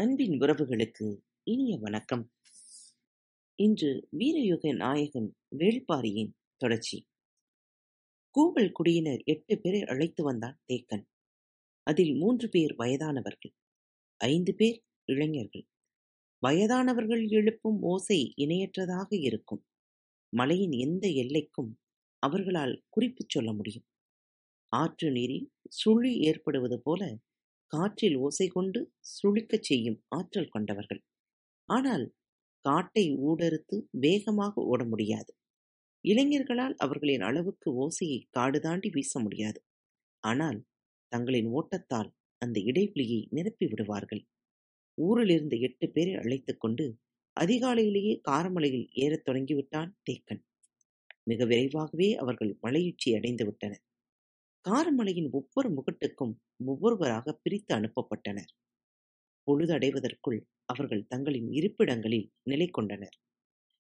அன்பின் உறவுகளுக்கு இனிய வணக்கம். இன்று வீரயுக நாயகன் வேள்பாரியின் தொடர்ச்சி. கூவல் குடியினர் எட்டு பேரை அழைத்து வந்தான் தேக்கன். அதில் மூன்று பேர் வயதானவர்கள் ஐந்து பேர் இளைஞர்கள். வயதானவர்கள் எழுப்பும் ஓசை இணையற்றதாக இருக்கும். மலையின் எந்த எல்லைக்கும் அவர்களால் குறிப்புச் சொல்ல முடியும். ஆற்று நீரில் சுழி ஏற்படுவது போல காற்றில் ஓசை கொண்டு சுழிக்கச் செய்யும் ஆற்றல் கொண்டவர்கள். ஆனால் காட்டை ஊடறுத்து வேகமாக ஓட முடியாது. இளைஞர்களால் அவர்களின் அளவுக்கு ஓசையை காடு தாண்டி வீச முடியாது. ஆனால் தங்களின் ஓட்டத்தால் அந்த இடைவெளியை நிரப்பி விடுவார்கள். ஊரில் இருந்த எட்டு பேரை அழைத்துக் கொண்டு அதிகாலையிலேயே காரமலையில் ஏறத் தொடங்கிவிட்டான் தேக்கன். மிக விரைவாகவே அவர்கள் மலையுச்சி அடைந்து விட்டனர் காரமலையின் ஒவ்வொரு முகட்டுக்கும் ஒவ்வொருவராக பிரித்து அனுப்பப்பட்டனர். பொழுதடைவதற்குள் அவர்கள் தங்களின் இருப்பிடங்களில் நிலை கொண்டனர்.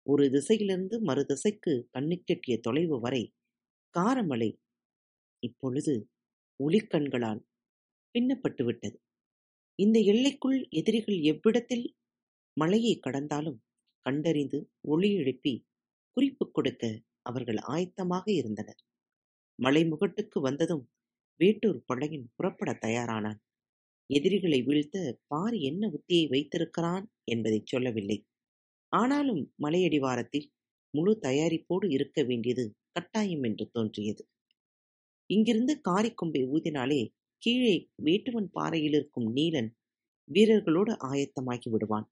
ஒரு திசையிலிருந்து மறு திசைக்கு கண்ணுக்கெட்டிய தொலைவு வரை காரமலை இப்பொழுது ஒளிக்கண்களால் பின்னப்பட்டுவிட்டது இந்த எல்லைக்குள் எதிரிகள் எவ்விடத்தில் மலையை கடந்தாலும் கண்டறிந்து ஒளி எழுப்பி குறிப்பு கொடுக்க அவர்கள் ஆயத்தமாக இருந்தனர். மலைமுகட்டுக்கு வந்ததும் வேட்டூர் படையின் புறப்பட தயாரானான். எதிரிகளை வீழ்த்த பாரி என்ன உத்தியை வைத்திருக்கிறான் என்பதை சொல்லவில்லை. ஆனாலும் மலையடிவாரத்தில் முழு தயாரிப்போடு இருக்க வேண்டியது கட்டாயம் என்று தோன்றியது. இங்கிருந்து காரிக்கொம்பை ஊதினாலே கீழே வேட்டுவன் பாறையில் இருக்கும் நீலன் வீரர்களோடு ஆயத்தமாகி விடுவான்.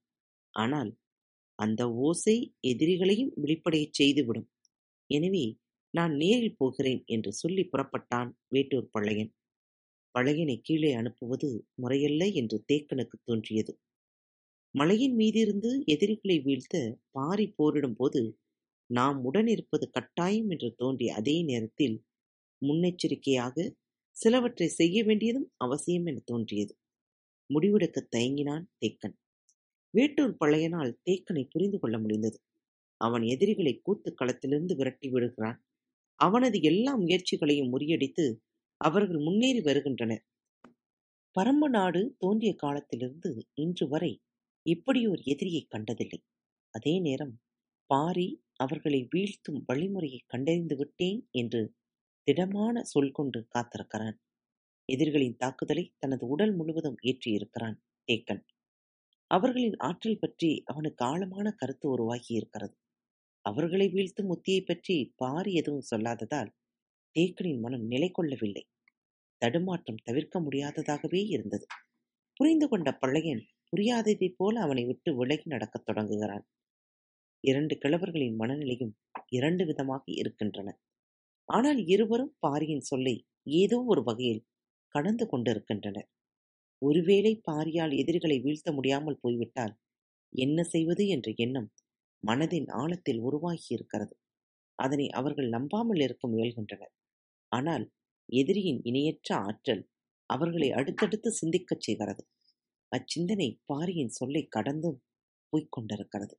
ஆனால் அந்த ஓசை எதிரிகளையும் வெளிப்படையச் செய்துவிடும். எனவே நான் நேரில் போகிறேன் என்று சொல்லி புறப்பட்டான் வேட்டூர் பழையன். பழையனை கீழே அனுப்புவது முறையல்ல என்று தேக்கனுக்கு தோன்றியது. மலையின் மீதிருந்து எதிரிகளை வீழ்த்த பாரி போரிடும் போது நாம் உடன் இருப்பது கட்டாயம் என்று தோன்றிய அதே நேரத்தில் முன்னெச்சரிக்கையாக சிலவற்றை செய்ய வேண்டியதும் அவசியம் என தோன்றியது. முடிவெடுக்க தயங்கினான் தேக்கன். வேட்டூர் பழையனால் தேக்கனை புரிந்து கொள்ள முடிந்தது. அவன் எதிரிகளை கூத்து களத்திலிருந்து விரட்டி விடுகிறான். அவனது எல்லா முயற்சிகளையும் முறியடித்து அவர்கள் முன்னேறி வருகின்றனர். பரம்பு நாடு தோன்றிய காலத்திலிருந்து இன்று வரை இப்படியோர் எதிரியை கண்டதில்லை. அதே நேரம் பாரி அவர்களை வீழ்த்தும் வழிமுறையை கண்டறிந்து விட்டேன் என்று திடமான சொல் கொண்டு காத்திருக்கிறான். எதிரிகளின் தாக்குதலை தனது உடல் முழுவதும் ஏற்றியிருக்கிறான் தேக்கன். அவர்களின் ஆற்றல் பற்றி அவனுக்கு ஆழமான கருத்து உருவாகி இருக்கிறது அவர்களை வீழ்த்தும் உத்தியைப் பற்றி பாரி எதுவும் சொல்லாததால் தேக்கனின் மனம் நிலை கொள்ளவில்லை. தடுமாற்றம் தவிர்க்க முடியாததாகவே இருந்தது. புரிந்து கொண்ட பழையன் புரியாததைப் போல அவனை விட்டு விலகி நடக்கத் தொடங்குகிறான். இரண்டு கிழவர்களின் மனநிலையும் இரண்டு விதமாக இருக்கின்றன. ஆனால் இருவரும் பாரியின் சொல்லை ஏதோ ஒரு வகையில் கடந்து கொண்டிருக்கின்றனர். ஒருவேளை பாரியால் எதிரிகளை வீழ்த்த முடியாமல் போய்விட்டால் என்ன செய்வது என்ற எண்ணம் மனதின் ஆழத்தில் உருவாகி இருக்கிறது. அதனை அவர்கள் நம்பாமல் இருக்க முயல்கின்றனர். ஆனால் எதிரியின் இணையற்ற ஆற்றல் அவர்களை அடுத்தடுத்து சிந்திக்கச் செய்கிறது. அச்சிந்தனை பாரியின் சொல்லை கடந்தும் போய்க் கொண்டிருக்கிறது.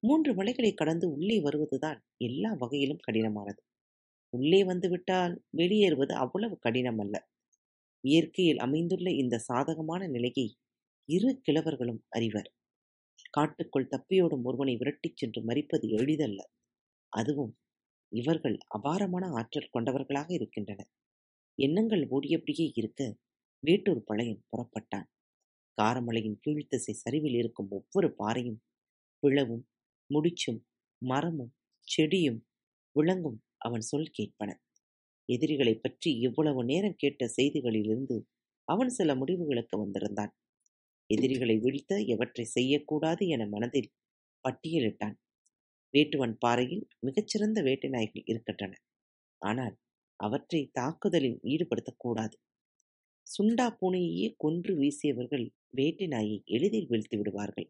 மூன்று மலைகளை கடந்து உள்ளே வருவதுதான் எல்லா வகையிலும் கடினமானது. உள்ளே வந்துவிட்டால் வெளியேறுவது அவ்வளவு கடினம் அல்ல இயற்கையில் அமைந்துள்ள இந்த சாதகமான நிலையை இரு கிழவர்களும் அறிவர். காட்டுக்குள் தப்பியோடும் ஒருவனை விரட்டிச் சென்று மறிப்பது எளிதல்ல. அதுவும் இவர்கள் அபாரமான ஆற்றல் கொண்டவர்களாக இருக்கின்றனர். எண்ணங்கள் ஓடியபடியே இருக்க வேட்டூர் பழையன் புறப்பட்டான். காரமலையின் கீழ்த்திசை சரிவில் இருக்கும் ஒவ்வொரு பாறையும் பிளவும் முடிச்சும் மரமும் செடியும் விளங்கும் அவன் சொல் கேட்பன. எதிரிகளை பற்றி இவ்வளவு நேரம் கேட்ட செய்திகளிலிருந்து அவன் சில முடிவுகளுக்கு வந்திருந்தான். எதிரிகளை வீழ்த்த எவற்றை செய்யக்கூடாது என மனதில் பட்டியலிட்டான். வேட்டுவன் பாறையில் மிகச்சிறந்த வேட்டை நாய்கள் இருக்கின்றன. ஆனால் அவற்றை தாக்குதலில் ஈடுபடுத்தக்கூடாது. சுண்டா பூனையையே கொன்று வீசியவர்கள் வேட்டை நாயை எளிதில் வீழ்த்தி விடுவார்கள்.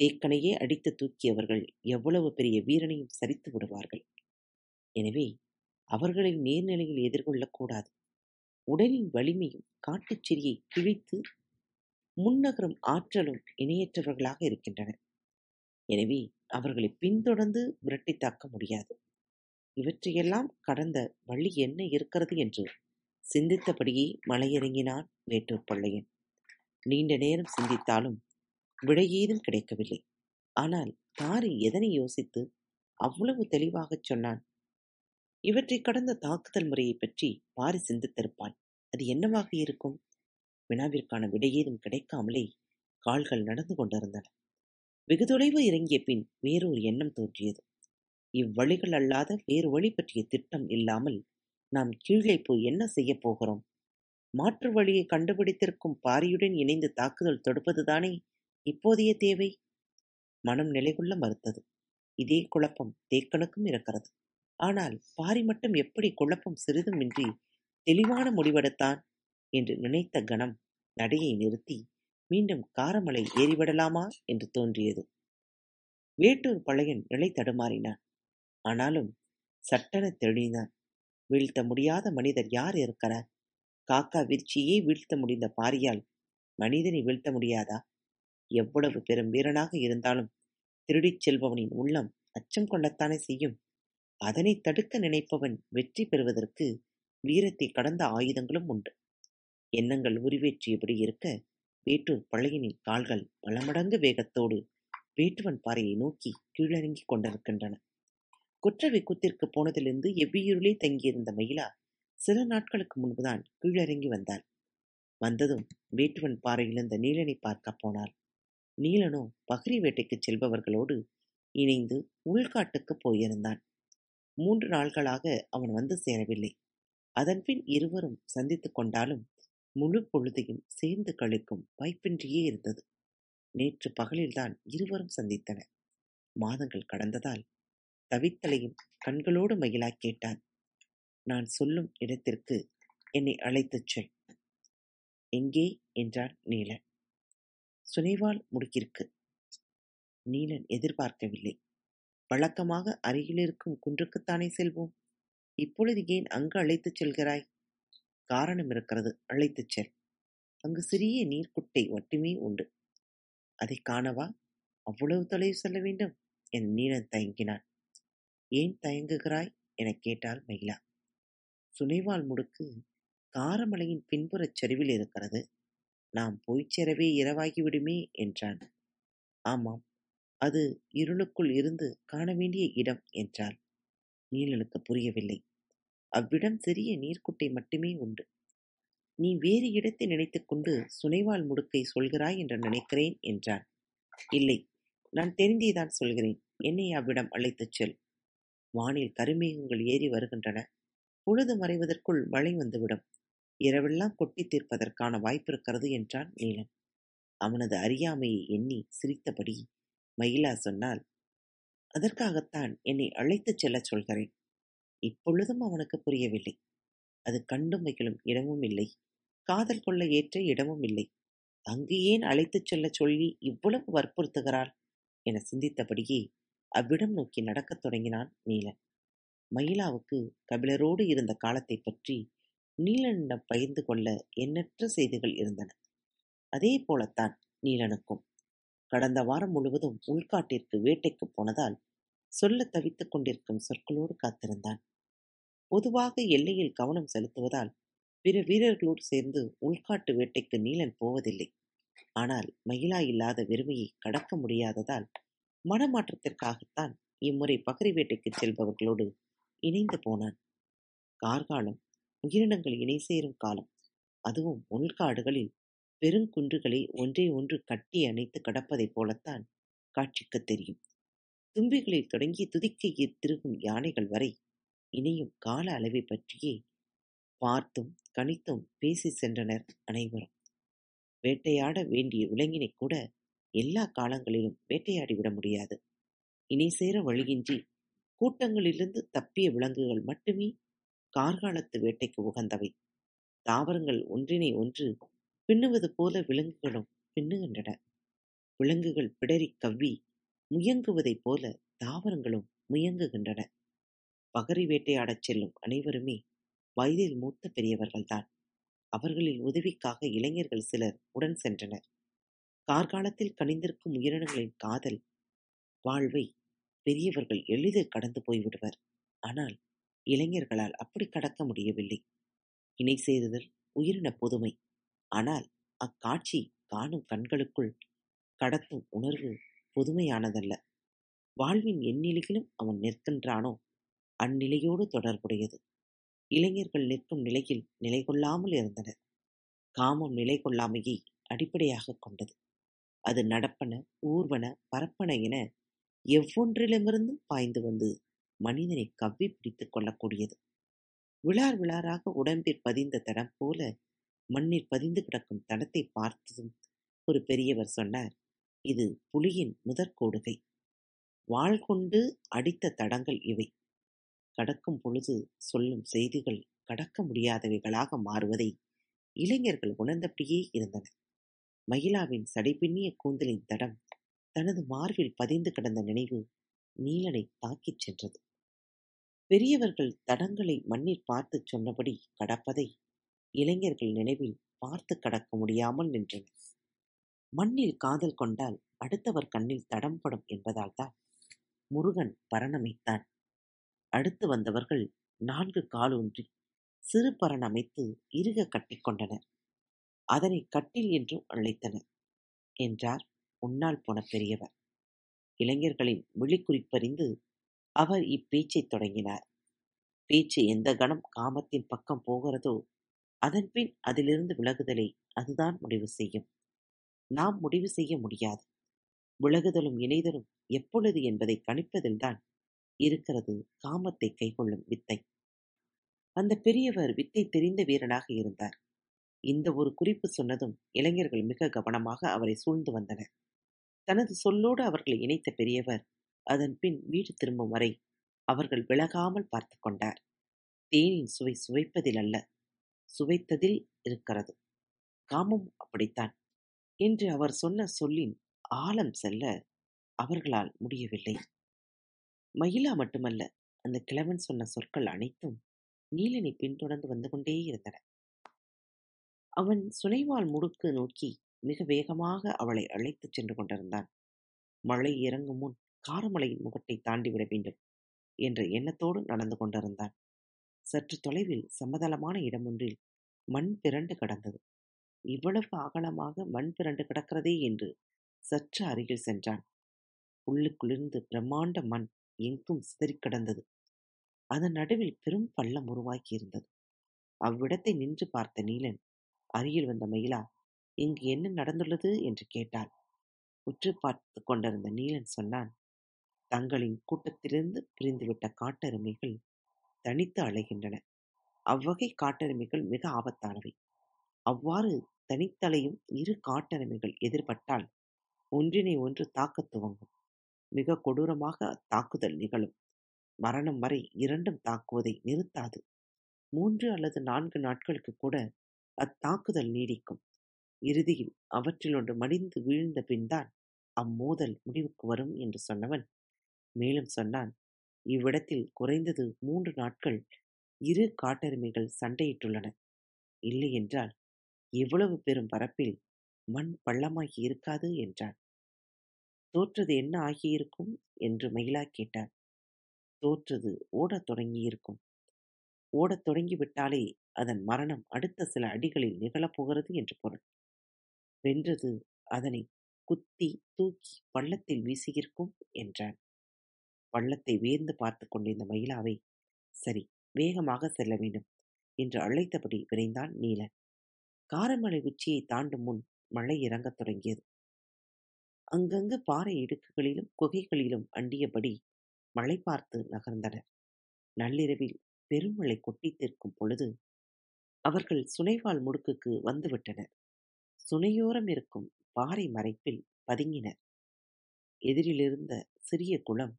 தேக்கனையே அடித்து தூக்கியவர்கள் எவ்வளவு பெரிய வீரனையும் சரித்து விடுவார்கள். எனவே அவர்களை நேர்நிலையில் எதிர்கொள்ளக்கூடாது. உடலின் வலிமையும் காட்டுச்செடியை கிழித்து முன்னகரும் ஆற்றலும் இணையற்றவர்களாக இருக்கின்றனர் எனவே அவர்களை பின்தொடர்ந்து விரட்டி தாக்க முடியாது. இவற்றையெல்லாம் கடந்த வழி என்ன இருக்கிறது என்று சிந்தித்தபடியே மலையிறங்கினான் வேட்டூர் பள்ளையன். நீண்ட நேரம் சிந்தித்தாலும் விடையேதும் கிடைக்கவில்லை. ஆனால் தாரி எதனை யோசித்து அவ்வளவு தெளிவாகச் சொன்னான்? இவற்றை கடந்த தாக்குதல் முறையை பற்றி பாரி சிந்தித்திருப்பான். அது என்னவாக இருக்கும்? வினாவிற்கான விடையேதும் கிடைக்காமலே கால்கள் நடந்து கொண்டிருந்தன. வெகு தொலைவு இறங்கிய பின் வேறொரு எண்ணம் தோன்றியது. இவ்வழிகள் அல்லாத வேறு வழி பற்றிய திட்டம் இல்லாமல் நாம் கீழே போய் என்ன செய்யப் போகிறோம்? மாற்று வழியை கண்டுபிடித்திருக்கும் பாரியுடன் இணைந்து தாக்குதல் தொடுப்பதுதானே இப்போதைய தேவை? மனம் நிலைகொள்ள மறுத்தது. இதே குழப்பம் தேக்கனுக்கும் இருக்கிறது ஆனால் பாரி மட்டும் எப்படி குழப்பம் சிறிதுமின்றி தெளிவான முடிவெடுத்தான்? என்று நினைத்த கணம் நடையை நிறுத்தி மீண்டும் காரமலை ஏறிவிடலாமா என்று தோன்றியது. வேட்டூர் பழையன் நிலை தடுமாறினான். ஆனாலும் சட்டென தெளிந்தான். வீழ்த்த முடியாத மனிதர் யார் இருக்கிறார்? காக்கா வீழ்ச்சியே வீழ்த்த முடிந்த பாரியால் மனிதனை வீழ்த்த முடியாதா? எவ்வளவு பெரும் வீரனாக இருந்தாலும் திருடிச் செல்பவனின் உள்ளம் அச்சம் கொள்ளத்தானே செய்யும். அதனை தடுக்க நினைப்பவன் வெற்றி பெறுவதற்கு வீரத்தை கடந்த ஆயுதங்களும் உண்டு. எண்ணங்கள் உருவேற்றியபடி இருக்க வேட்டூர் பழையனின் கால்கள் பல மடங்கு வேகத்தோடு வேட்டுவன் பாறையை நோக்கி கீழறங்கிக் கொண்டிருக்கின்றன. குற்றவை கூத்திற்கு போனதிலிருந்து எவ்வியூரிலே தங்கியிருந்த மயிலா சில நாட்களுக்கு முன்புதான் கீழறங்கி வந்தாள். வந்ததும் வேட்டுவன் பாறையிலிருந்த நீலனை பார்க்க போனாள். நீலனோ பகிரி வேட்டைக்கு செல்பவர்களோடு இணைந்து உள்காட்டுக்கு போயிருந்தான். மூன்று நாள்களாக அவன் வந்து சேரவில்லை. அதன்பின் இருவரும் சந்தித்துக் கொண்டாலும் முழு பொழுதையும் சேர்ந்து கழிக்கும் வாய்ப்பின்றியே இருந்தது. நேற்று பகலில்தான் இருவரும் சந்தித்தனர். மாதங்கள் கடந்ததால் தவித்தலையும் கண்களோடு மகிழா கேட்டான். நான் சொல்லும் இடத்திற்கு என்னை அழைத்துச் செல். எங்கே? என்றான் நீலன். சுனைவால் முடுக்கிற்கு. நீலன் எதிர்பார்க்கவில்லை. வழக்கமாக அருகிலிருக்கும் குன்றுக்குத்தானே செல்வோம். இப்பொழுது ஏன் அங்கு அழைத்துச் செல்கிறாய்? காரணம் இருக்கிறது. அழைத்துச் செல். அங்கு சிறிய நீர்க்குட்டை மட்டுமே உண்டு. அதை காணவா? அவ்வளவு தொலைவு செல்ல வேண்டும்? என் நீலன் தயங்கினான். ஏன் தயங்குகிறாய்? எனக் கேட்டாள் மகிழா. சுனைவால் முடுக்கு காரமலையின் பின்புறச் சரிவில் இருக்கிறது. நாம் போய்ச் சேரவே இரவாகிவிடுமே என்றான். ஆமாம் அது இருளுக்குள் இருந்து காண வேண்டிய இடம் என்றாள். நீலனுக்கு புரியவில்லை. அவ்விடம் சிறிய நீர்க்குட்டை மட்டுமே உண்டு. நீ வேறு இடத்தை நினைத்துக் கொண்டு சுனைவால் முடுக்கை சொல்கிறாய் என்று நினைக்கிறேன் என்றான். இல்லை நான் தெரிந்தேதான் சொல்கிறேன். என்னை அவ்விடம் அழைத்துச் செல். வானில் கருமேகங்கள் ஏறி வருகின்றன. பொழுது மறைவதற்குள் மழை வந்துவிடும். இரவெல்லாம் கொட்டி தீர்ப்பதற்கான வாய்ப்பிருக்கிறது என்றான் நீலன். அவனது அறியாமையை எண்ணி சிரித்தபடி மயிலா சொன்னால் அதற்காகத்தான் என்னை அழைத்துச் செல்லச் சொல்கிறேன். இப்பொழுதும் அவனுக்கு புரியவில்லை. அது கண்டும் வைக்கலும் இடமும் இல்லை. காதல் கொள்ள ஏற்ற இடமும் இல்லை. அங்கு ஏன் அழைத்துச் செல்லச் சொல்லி இவ்வளவு வற்புறுத்துகிறாள்? என சிந்தித்தபடியே அவ்விடம் நோக்கி நடக்கத் தொடங்கினான் நீலன். மயிலாவுக்கு கபிலரோடு இருந்த காலத்தைப் பற்றி நீலனிடம் பகிர்ந்து கொள்ள எண்ணற்ற செய்திகள் இருந்தன. அதே போலத்தான் நீலனுக்கும். கடந்த வாரம் முழுவதும் உள்காட்டிற்கு வேட்டைக்கு போனதால் சொல்ல தவித்துக் கொண்டிருக்கும் சொற்களோடு காத்திருந்தான். பொதுவாக எல்லையில் கவனம் செலுத்துவதால் பிற வீரர்களோடு சேர்ந்து உள்காட்டு வேட்டைக்கு நீலன் போவதில்லை. ஆனால் மகிழா இல்லாத வெறுமையை கடக்க முடியாததால் மனமாற்றத்திற்காகத்தான் இம்முறை பகரி வேட்டைக்கு செல்பவர்களோடு இணைந்து போனான். கார்காலம் உயிரினங்கள் இணை சேரும் காலம். அதுவும் உள்காடுகளில் பெருங்குன்றுகளை ஒன்றே ஒன்று கட்டி அணைத்து கடப்பதைப் போலத்தான் காட்சிக்குத் தெரியும். தும்பிகளில் தொடங்கி துதிக்கையில் திருகும் யானைகள் வரை இனியும் கால அளவை பற்றியே பார்த்தும் கணித்தும் பேசி சென்றனர் அனைவரும். வேட்டையாட வேண்டிய விலங்கினை கூட எல்லா காலங்களிலும் வேட்டையாடி விட முடியாது. இணை சேர வழியின்றி கூட்டங்களிலிருந்து தப்பிய விலங்குகள் மட்டுமே கார்காலத்து வேட்டைக்கு உகந்தவை. தாவரங்கள் ஒன்றினை ஒன்று பின்னுவது போல விலங்குகளும் பின்னுகின்றன. விலங்குகள் பிடரி கவ்வி முயங்குவதைப் போல தாவரங்களும் முயங்குகின்றன. பகரி வேட்டையாடச் செல்லும் அனைவருமே வயதில் மூத்த பெரியவர்கள்தான். அவர்களின் உதவிக்காக இளைஞர்கள் சிலர் உடன் சென்றனர். கார்காலத்தில் கணிந்திருக்கும் உயிரினங்களின் காதல் வாழ்வை பெரியவர்கள் எளிதில் கடந்து போய்விடுவர் ஆனால் இளைஞர்களால் அப்படி கடக்க முடியவில்லை. இணை செய்ததில் உயிரின புதுமை. ஆனால் அக்காட்சி காணும் கண்களுக்குள் கடத்தும் உணர்வு புதுமையானதல்ல. வாழ்வின் எந்நிலையிலும் அவன் நிற்கின்றானோ அந்நிலையோடு தொடர்புடையது. இளைஞர்கள் நிற்கும் நிலையில் நிலை கொள்ளாமல் இருந்தனர். காமம் நிலை கொள்ளாமையை அடிப்படையாகக் கொண்டது. அது நடப்பன ஊர்வன பரப்பன என எவ்வொன்றிலுமிருந்தும் பாய்ந்து வந்து மனிதனை கவ்வி பிடித்துக் கொள்ளக்கூடியது. விழார் விழாராக உடம்பில் பதிந்த தடம் போல மண்ணில் பதிந்து கிடக்கும் தடத்தை பார்த்ததும் ஒரு பெரியவர் சொன்னார் இது புலியின் முதற்கோடுகை வாள் கொண்டு அடித்த தடங்கள் இவை. கடக்கும் பொழுது சொல்லும் செய்திகள் கடக்க முடியாதவைகளாக மாறுவதை இளைஞர்கள் உணர்ந்தபடியே இருந்தனர். மகிழாவின் சடைபின்னிய கூந்தலின் தடம் தனது மார்பில் பதிந்து கிடந்த நினைவு நீலனை தாக்கிச் சென்றது. பெரியவர்கள் தடங்களை மண்ணில் பார்த்துச் சொன்னபடி கடப்பதை இளைஞர்கள் நினைவில் பார்த்து கடக்க முடியாமல் நின்றனர். மண்ணில் காதல் கொண்டால் அடுத்தவர் கண்ணில் தடம் படும் என்பதால்தான் முருகன் பரணமைத்தான். அடுத்து வந்தவர்கள் நான்கு காலூன்றி சிறுபரன் அமைத்து இறுக கட்டிக்கொண்டனர் அதனை கட்டில் என்றும் அழைத்தனர் என்றார் உன்னால் போன பெரியவர். இளைஞர்களின் விழிக்குறிப்பறிந்து அவர் இப்பேச்சை தொடங்கினார். பேச்சு எந்த கணம் காமத்தின் பக்கம் போகிறதோ அதன்பின் அதிலிருந்து விலகுதலை அதுதான் முடிவு செய்யும். நாம் முடிவு செய்ய முடியாது. விலகுதலும் இணைதலும் எப்பொழுது என்பதை கணிப்பதில்தான் இருக்கிறது. காமத்தை கைகொள்ளும் வித்தை. அந்த பெரியவர் வித்தை தெரிந்த வீரனாக இருந்தார். இந்த ஒரு குறிப்பு சொன்னதும் இளைஞர்கள் மிக கவனமாக அவரை சூழ்ந்து வந்தனர். தனது சொல்லோடு அவர்களை இணைத்த பெரியவர் அதன் பின் வீடு திரும்பும் வரை அவர்கள் விலகாமல் பார்த்து கொண்டார். தேனின் சுவை சுவைப்பதில் அல்ல சுவைத்ததில் இருக்கிறது. காமம் அப்படித்தான். என்று அவர் சொன்ன சொல்லின் ஆழம் செல்ல அவர்களால் முடியவில்லை. மகிழா மட்டுமல்ல அந்த கிழவன் சொன்ன சொற்கள் அனைத்தும் நீலனை பின்தொடர்ந்து வந்து கொண்டே இருந்தன. அவன் சுனைவால் முடுக்கு நோக்கி மிக வேகமாக அவளை அழைத்துச் சென்று கொண்டிருந்தான். மழை இறங்கும் முன் காரமலையின் முகத்தை தாண்டிவிட வேண்டும் என்ற எண்ணத்தோடு நடந்து கொண்டிருந்தான். சற்று தொலைவில் சமதளமான இடம் ஒன்றில் மண் பிறண்டு கிடந்தது. இவ்வளவு அகலமாக மண் பிறண்டு கிடக்கிறதே என்று சற்று அருகில் சென்றான். உள்ளுக்குளிர்ந்து பிரம்மாண்ட மண் எங்கும் சிதறிக் கிடந்தது. அதன் நடுவில் பெரும் பள்ளம் உருவாக்கியிருந்தது அவ்விடத்தை நின்று பார்த்த நீலன் அருகில் வந்த மயிலா இங்கு என்ன நடந்துள்ளது? என்று கேட்டாள். உற்று பார்த்து கொண்டிருந்த நீலன் சொன்னான் தங்களின் கூட்டத்திலிருந்து பிரிந்துவிட்ட காட்டெருமைகள் தனித்து அலைகின்றன. அவ்வகை காட்டெருமைகள் மிக ஆபத்தானவை. அவ்வாறு தனித்தலையும் இரு காட்டெருமைகள் எதிர்பட்டால் ஒன்றினை ஒன்று தாக்கத் துவங்கும். மிக கொடூரமாக அத்தாக்குதல் நிகழும். மரணம் வரை இரண்டும் தாக்குவதை நிறுத்தாது. மூன்று அல்லது நான்கு நாட்களுக்கு கூட அத்தாக்குதல் நீடிக்கும். இறுதியில் அவற்றிலொன்று மடிந்து வீழ்ந்த பின்தான் அம்மோதல் முடிவுக்கு வரும் என்று சொன்னவன். மேலும் சொன்னான் இவ்விடத்தில் குறைந்தது மூன்று நாட்கள் இரு காட்டெருமைகள் சண்டையிட்டுள்ளன. இல்லையென்றால் எவ்வளவு பெரும் பரப்பில் மண் பள்ளமாகி இருக்காது என்றான். தோற்றது என்ன ஆகியிருக்கும்? என்று மயிலா கேட்டார். தோற்றது ஓடத் தொடங்கியிருக்கும். ஓடத் தொடங்கிவிட்டாலே அதன் மரணம் அடுத்த சில அடிகளில் நிகழப்போகிறது என்று பொருள். வென்றது அதனை குத்தி தூக்கி பள்ளத்தில் வீசியிருக்கும் என்றான். பள்ளத்தை வேர்ந்து பார்த்து கொண்டிருந்த மயிலாவை சரி வேகமாக செல்ல வேண்டும் என்று அழைத்தபடி விரைந்தான் நீலன் காரமலை உச்சியை தாண்டும் முன் மழை இறங்கத் தொடங்கியது. அங்கங்கு பாறை இடுக்குகளிலும் குகைகளிலும் அண்டியபடி மழை பார்த்து நகர்ந்தனர். நள்ளிரவில் பெருமழை கொட்டி தீர்க்கும் பொழுது அவர்கள் சுனைவால் முடுக்குக்கு வந்துவிட்டனர் சுனையோரம் இருக்கும் பாறை மறைப்பில் பதுங்கினர். எதிரிலிருந்த சிறிய குளம்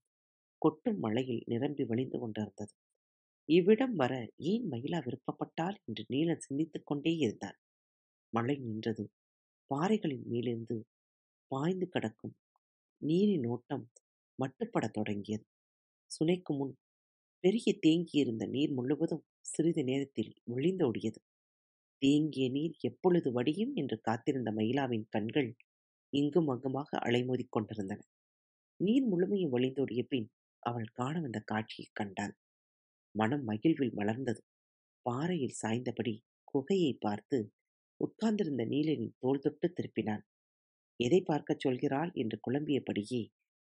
கொட்டும் மழையில் நிரம்பி வழிந்து கொண்டிருந்தது. இவ்விடம் வர ஏன் மயிலா விருப்பப்பட்டால் என்று நீலன் சிந்தித்துக் கொண்டே இருந்தான். மழை நின்றது பாறைகளின் மேலிருந்து பாய்ந்து கிடக்கும் நீரின் ஓட்டம் மட்டுப்படத் தொடங்கியது. சுனைக்கு முன் பெரிய தேங்கியிருந்த நீர் முழுவதும் சிறிது நேரத்தில் விழிந்தோடியது தேங்கிய நீர் எப்பொழுது வடியும் என்று காத்திருந்த மயிலாவின் கண்கள் இங்கும் அங்குமாக அலைமோதிக் கொண்டிருந்தன. நீர் முழுமையும் வழிந்தோடிய பின் அவள் காண வந்த காட்சியைக் கண்டாள். மனம் மகிழ்வில் மலர்ந்தது. பாறையில் சாய்ந்தபடி குகையை பார்த்து உட்கார்ந்திருந்த நீலனின் தோள் தொட்டு திருப்பினான் எதை பார்க்கச் சொல்கிறாள் என்று குழம்பியபடியே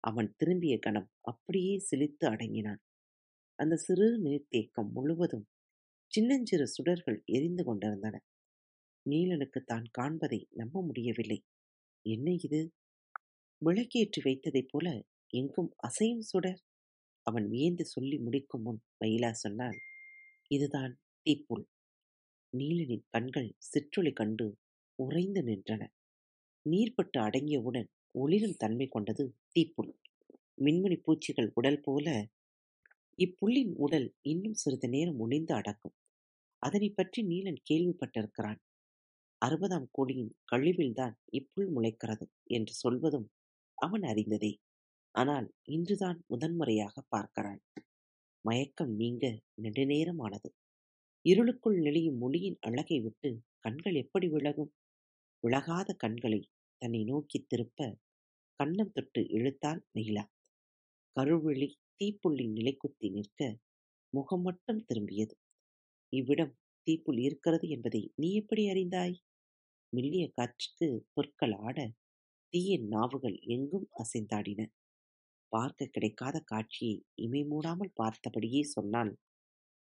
அவன் திரும்பிய கணம் அப்படியே சிலித்து அடங்கினான். அந்த சிறு நீர்த்தேக்கம் முழுவதும் சின்னஞ்சிறு சுடர்கள் எரிந்து கொண்டிருந்தன. நீலனுக்கு தான் காண்பதை நம்ப முடியவில்லை. என்ன இது? விளக்கேற்றி வைத்ததைப் போல எங்கும் அசையும் சுடர்? அவன் வியந்து சொல்லி முடிக்கும் முன் மயிலா சொன்னால் இதுதான் தீப்புல் நீலனின் கண்கள் சிற்றொளி கண்டு உறைந்து நின்றன. நீர்பட்டு அடங்கியவுடன் ஒளிரும் தன்மை கொண்டது தீப்புல் மின்மணி பூச்சிகள் உடல் போல இப்புள்ளின் உடல் இன்னும் சிறிது நேரம் ஒளிந்து அடக்கும். அதனை பற்றி நீலன் கேள்விப்பட்டிருக்கிறான். அறுபதாம் கோடியின் கழிவில்தான் இப்புல் முளைக்கிறது என்று சொல்வதும் அவன் அறிந்ததே. ஆனால் இன்றுதான் முதன்முறையாக பார்க்கிறான். மயக்கம் நீங்க நெடுநேரமானது. இருளுக்குள் நெளியும் மொழியின் அழகை விட்டு கண்கள் எப்படி விலகும்? விலகாத கண்களை தன்னை நோக்கி திருப்ப கண்ணம் தொட்டு இழுத்தாள் நீலா கருவிழி தீப்புள்ளி நிலைக்குத்தி நிற்க முகம் மட்டும் திரும்பியது. இவ்விடம் தீப்புள் இருக்கிறது என்பதை நீ எப்படி அறிந்தாய்? மெல்லிய காற்றுக்கு பொற்கள் ஆட தீயின் நாவுகள் எங்கும் அசைந்தாடின. பார்க்க கிடைக்காத காட்சியை இமை மூடாமல் பார்த்தபடியே சொன்னால்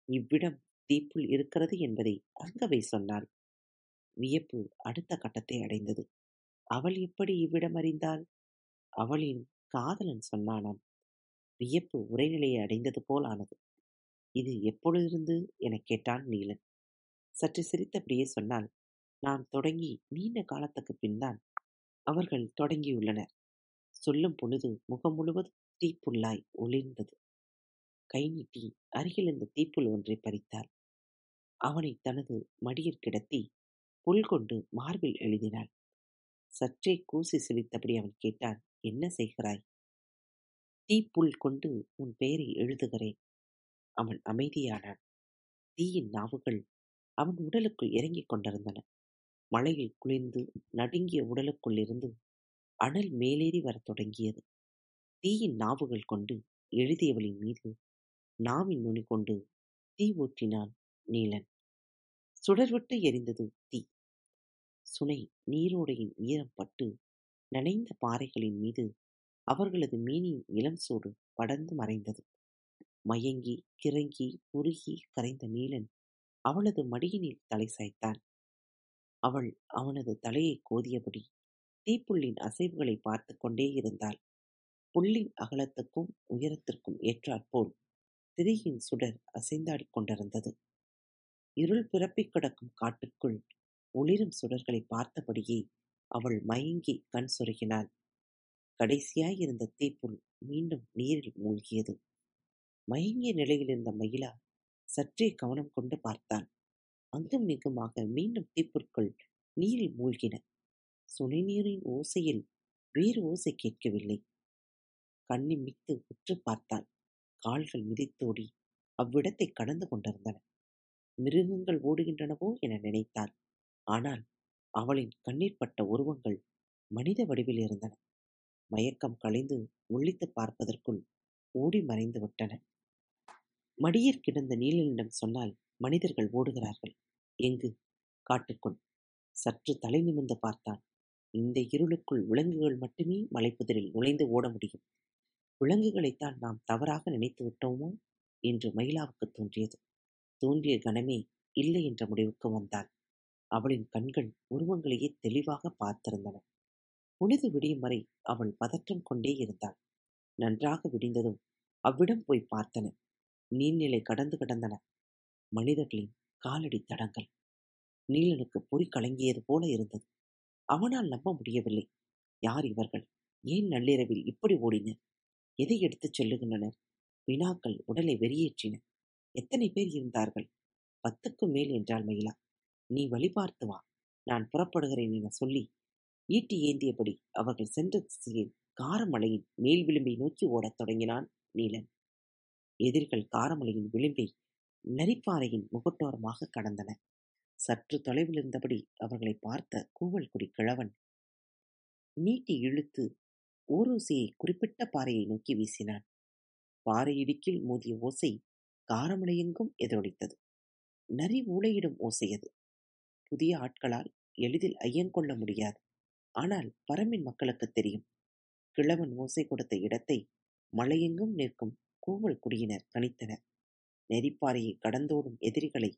இவ்விடம் தீப்புள் இருக்கிறது என்பதை அங்கவை சொன்னாள் வியப்பு அடுத்த கட்டத்தை அடைந்தது. அவள் எப்படி இவ்விடம் அறிந்தாள்? அவளின் காதலன் சொன்னானாம். வியப்பு உரைநிலையை அடைந்தது போல் ஆனது. இது எப்பொழுதிருந்து? எனக் கேட்டான் நீலன். சற்று சிரித்தபடியே சொன்னால் நான் தொடங்கி நீண்ட காலத்துக்கு பின்தான் அவர்கள் தொடங்கியுள்ளனர். சொல்லும் பொழுது முகம் முழுவதும் தீப்புல்லாய் ஒளிர்ந்தது. கை நீட்டி அருகில் இருந்த தீப்புல் ஒன்றை பறித்தாள். அவனை தனது மடியில் கிடத்தி புல் கொண்டு மார்பில் எழுதினாள். சற்றே கூசி சிரித்தபடி அவன் கேட்டான் என்ன செய்கிறாய்? தீப்புல் கொண்டு உன் பெயரை எழுதுகிறேன். அவன் அமைதியானான். தீயின் நாவுகள் அவன் உடலுக்குள் இறங்கிக் கொண்டிருந்தன. மழையில் குளிர்ந்து நடுங்கிய உடலுக்குள்ளிருந்து அனல் மேலேறி வரத் தொடங்கியது. தீயின் நாவுகள் கொண்டு எழுதியவளின் மீது நாவின் நுனி கொண்டு தீ ஊற்றினான் நீலன். சுடர்விட்டு எரிந்தது தீ. சுனை நீரோடையின் ஈரம் பட்டு நனைந்த பாறைகளின் மீது அவர்களது மீனின் இளம் சூடு படர்ந்து மறைந்தது. மயங்கி கிறங்கி உருகி கரைந்த நீலன் அவளது மடியினில் தலை சாய்த்தான். அவள் அவனது தலையை கோதியபடி தீப்புள்ளின் அசைவுகளை பார்த்து கொண்டே இருந்தாள். புள்ளின் அகலத்துக்கும் உயரத்திற்கும் ஏற்றாற்போல் திரியின் சுடர் அசைந்தாடிக் கொண்டிருந்தது. இருள் பிறப்பிக் கிடக்கும் காட்டுக்குள் ஒளிரும் சுடர்களை பார்த்தபடியே அவள் மயங்கி கண் சொருகினாள். கடைசியாய் இருந்த தீப்புல் மீண்டும் நீரில் மூழ்கியது. மயங்கிய நிலையில் இருந்த மயிலா சற்றே கவனம் கொண்டு பார்த்தாள் அங்கும் இங்குமாக மீண்டும் தீப்புற்கள் நீரில் மூழ்கின. சுனைநீரின் ஓசையில் வேறு ஓசை கேட்கவில்லை. கண்ணி மித்து உற்று பார்த்தாள். கால்கள் மிதித்தோடி அவ்விடத்தை கடந்து கொண்டிருந்தன. மிருகங்கள் ஓடுகின்றனவோ என நினைத்தாள். ஆனால் அவளின் கண்ணீர் பட்ட உருவங்கள் மனித வடிவில் இருந்தன. மயக்கம் களைந்து உள்ளித்து பார்ப்பதற்குள் ஓடி மறைந்து விட்டன. மடியிற் கிடந்த நீலனிடம் சொன்னால் மனிதர்கள் ஓடுகிறார்கள். எங்கு? காட்டுக்குள். சற்று தலை நிமிர்ந்து பார்த்தான். இந்த இருளுக்குள் விலங்குகள் மட்டுமே மலைப்புதரில் நுழைந்து ஓட முடியும். விலங்குகளைத்தான் நாம் தவறாக நினைத்து விட்டோமோ? என்று மயிலாவுக்கு தோன்றியது. தோன்றிய கணமே இல்லை என்ற முடிவுக்கு வந்தாள். அவளின் கண்கள் உருவங்களையே தெளிவாக பார்த்திருந்தன. பொழுது விடியும் வரை அவள் பதற்றம் கொண்டே இருந்தாள். நன்றாக விடிந்ததும் அவ்விடம் போய் பார்த்தன. நீர்நிலை கடந்து கிடந்தன. மனிதர்களின் காலடி தடங்கள். நீலனுக்கு பொறி கலங்கியது போல இருந்தது. அவனால் நம்ப முடியவில்லை. யார் இவர்கள்? ஏன் நள்ளிரவில் இப்படி ஓடினர்? எதை எடுத்துச் சொல்லுகின்றனர்? வினாக்கள் உடலை வெறியேற்றின எத்தனை பேர் இருந்தார்கள்? பத்துக்கும் மேல் என்றாள் மயிலா. நீ வழி பார்த்து வா. நான் புறப்படுகிறேன் என சொல்லி ஈட்டி ஏந்தியபடி அவர்கள் சென்ற திசையில் காரமலையின் மேல் விளிம்பை நோக்கி ஓடத் தொடங்கினான் நீலன். எதிர்கள் காரமலையின் விளிம்பை நரிப்பாறையின் முகட்டோரமாக கடந்தன. சற்று தொலைவில் இருந்தபடி அவர்களை பார்த்த கூவல்குடி கிழவன் நீட்டி இழுத்து ஊரோசையை குறிப்பிட்ட பாறையை நோக்கி வீசினான். பாறை இடுக்கில் மோதிய ஓசை காரமலையெங்கும் எதிரொலித்தது. நரி ஊளையிடும் ஓசை அது. புதிய ஆட்களால் எளிதில் ஐயங்கொள்ள முடியாது. ஆனால் பரம்பின் மக்களுக்கு தெரியும். கிழவன் ஓசை கொடுத்த இடத்தை மலையெங்கும் நிற்கும் கூவல் குடியினர் கணித்தனர். நெறிப்பாறையை கடந்தோடும் எதிரிகளை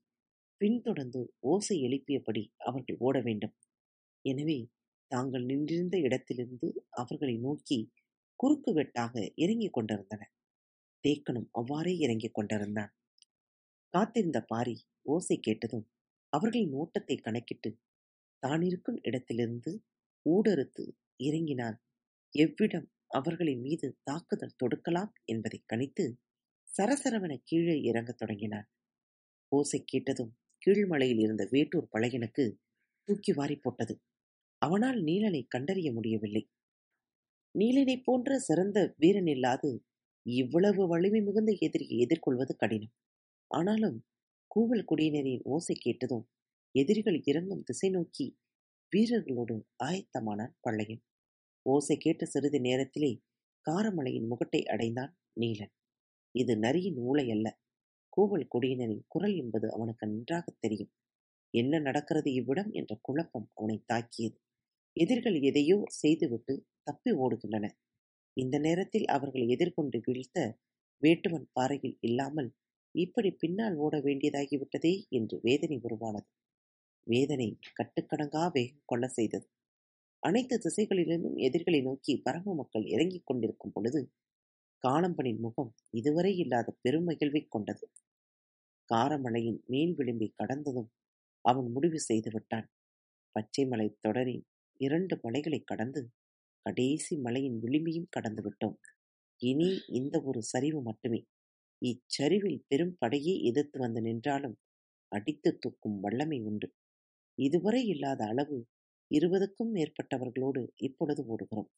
பின்தொடர்ந்து ஓசை எழுப்பியபடி அவர்கள் ஓட வேண்டும். எனவே தாங்கள் நின்றிருந்த இடத்திலிருந்து அவர்களை நோக்கி குறுக்கு வெட்டாக இறங்கிக் கொண்டிருந்தனர். தேக்கனும் அவ்வாறே இறங்கிக் கொண்டிருந்தான். காத்திருந்த பாரி ஓசை கேட்டதும் அவர்களின் ஓட்டத்தை கணக்கிட்டு தான் இருக்கும் இடத்திலிருந்து ஊடறுத்து இறங்கினால் எவ்விடம் அவர்களின் மீது தாக்குதல் தொடுக்கலாம் என்பதை கணித்து சரசரவெனக் கீழே இறங்கத் தொடங்கினான் ஓசை கேட்டதும் கீழ்மலையில் இருந்த வேட்டூர் பழையனுக்கு தூக்கி வாரி போட்டது. அவனால் நீலனை கண்டறிய முடியவில்லை. நீலனைப் போன்ற சிறந்த வீரனில்லாது இவ்வளவு வலிமை மிகுந்த எதிரியை எதிர்கொள்வது கடினம். ஆனாலும் கூவல் குடியினரின் ஓசை கேட்டதும் எதிரிகள் இறங்கும் திசை நோக்கி வீரர்களோடு ஆயத்தமானான் பள்ளையன் ஓசை கேட்ட சிறிது நேரத்திலே காரமலையின் முகட்டை அடைந்தான் நீலன். இது நரியின் ஊளை அல்ல. கூவல் குடியினரின் குரல் என்பது அவனுக்கு நன்றாக தெரியும். என்ன நடக்கிறது இவ்விடம் என்ற குழப்பம் அவனை தாக்கியது. எதிரிகள் எதையோ செய்துவிட்டு தப்பி ஓடுகின்றன இந்த நேரத்தில் அவர்கள் எதிர்கொண்டு வீழ்த்த வேட்டுவன் பாறையில் இல்லாமல் இப்படி பின்னால் ஓட வேண்டியதாகிவிட்டதே என்று வேதனை உருவானது. வேதனை கட்டுக்கடங்கா வேகம் கொள்ள செய்தது. அனைத்து திசைகளிலிருந்தும் எதிர்களை நோக்கி பரம மக்கள் இறங்கிக் கொண்டிருக்கும் பொழுது காணம்பனின் முகம் இதுவரை இல்லாத பெருமகிழ்வை கொண்டது. காரமலையின் மேல் விளிம்பை கடந்ததும் அவன் முடிவு செய்து விட்டான். பச்சை மலை தொடரின் இரண்டு மலைகளைக் கடந்து கடைசி மலையின் விளிம்பையும் கடந்து விட்டோம். இனி இந்த ஒரு சரிவு மட்டுமே. இச்சரிவில் பெரும் படையே எதிர்த்து வந்து நின்றாலும் அடித்து தூக்கும் வல்லமை உண்டு. இதுவரை இல்லாத அளவு இருபதுக்கும் மேற்பட்டவர்களோடு இப்பொழுது ஓடுகிறோம்.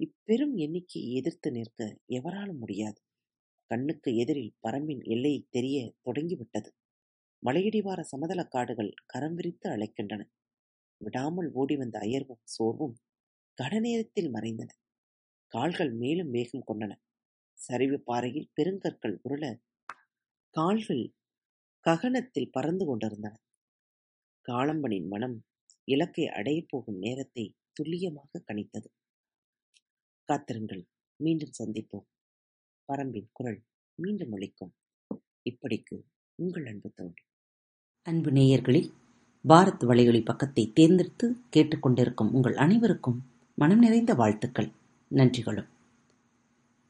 இப்பெரும் எண்ணிக்கையை எதிர்த்து நிற்க எவராலும் முடியாது. கண்ணுக்கு எதிரில் பரம்பின் எல்லை தெரிய தொடங்கிவிட்டது. மலையடிவார சமதள காடுகள் கரம் விரித்து அழைக்கின்றன விடாமல் ஓடி வந்த அயர்வும் சோர்வும் கடநேரத்தில் மறைந்தன. கால்கள் மேலும் வேகம் கொண்டன. சரிவு பாறையில் பெருங்கற்கள் உருள கால்கள் ககனத்தில் பறந்து கொண்டிருந்தன. காளம்பனின் மனம் இலக்கை அடையப் போகும் நேரத்தை துல்லியமாக கணித்தது. காத்திருங்கள் மீண்டும் சந்திப்போம். பரம்பின் குரல் மீண்டும் ஒழிக்கும் இப்படிக்கு உங்கள் அன்பு தோழி. அன்பு நேயர்களில் பாரத் வலையொலி பக்கத்தை தேர்ந்தெடுத்து கேட்டுக்கொண்டிருக்கும் உங்கள் அனைவருக்கும் மனம் நிறைந்த வாழ்த்துக்கள். நன்றிகளும்.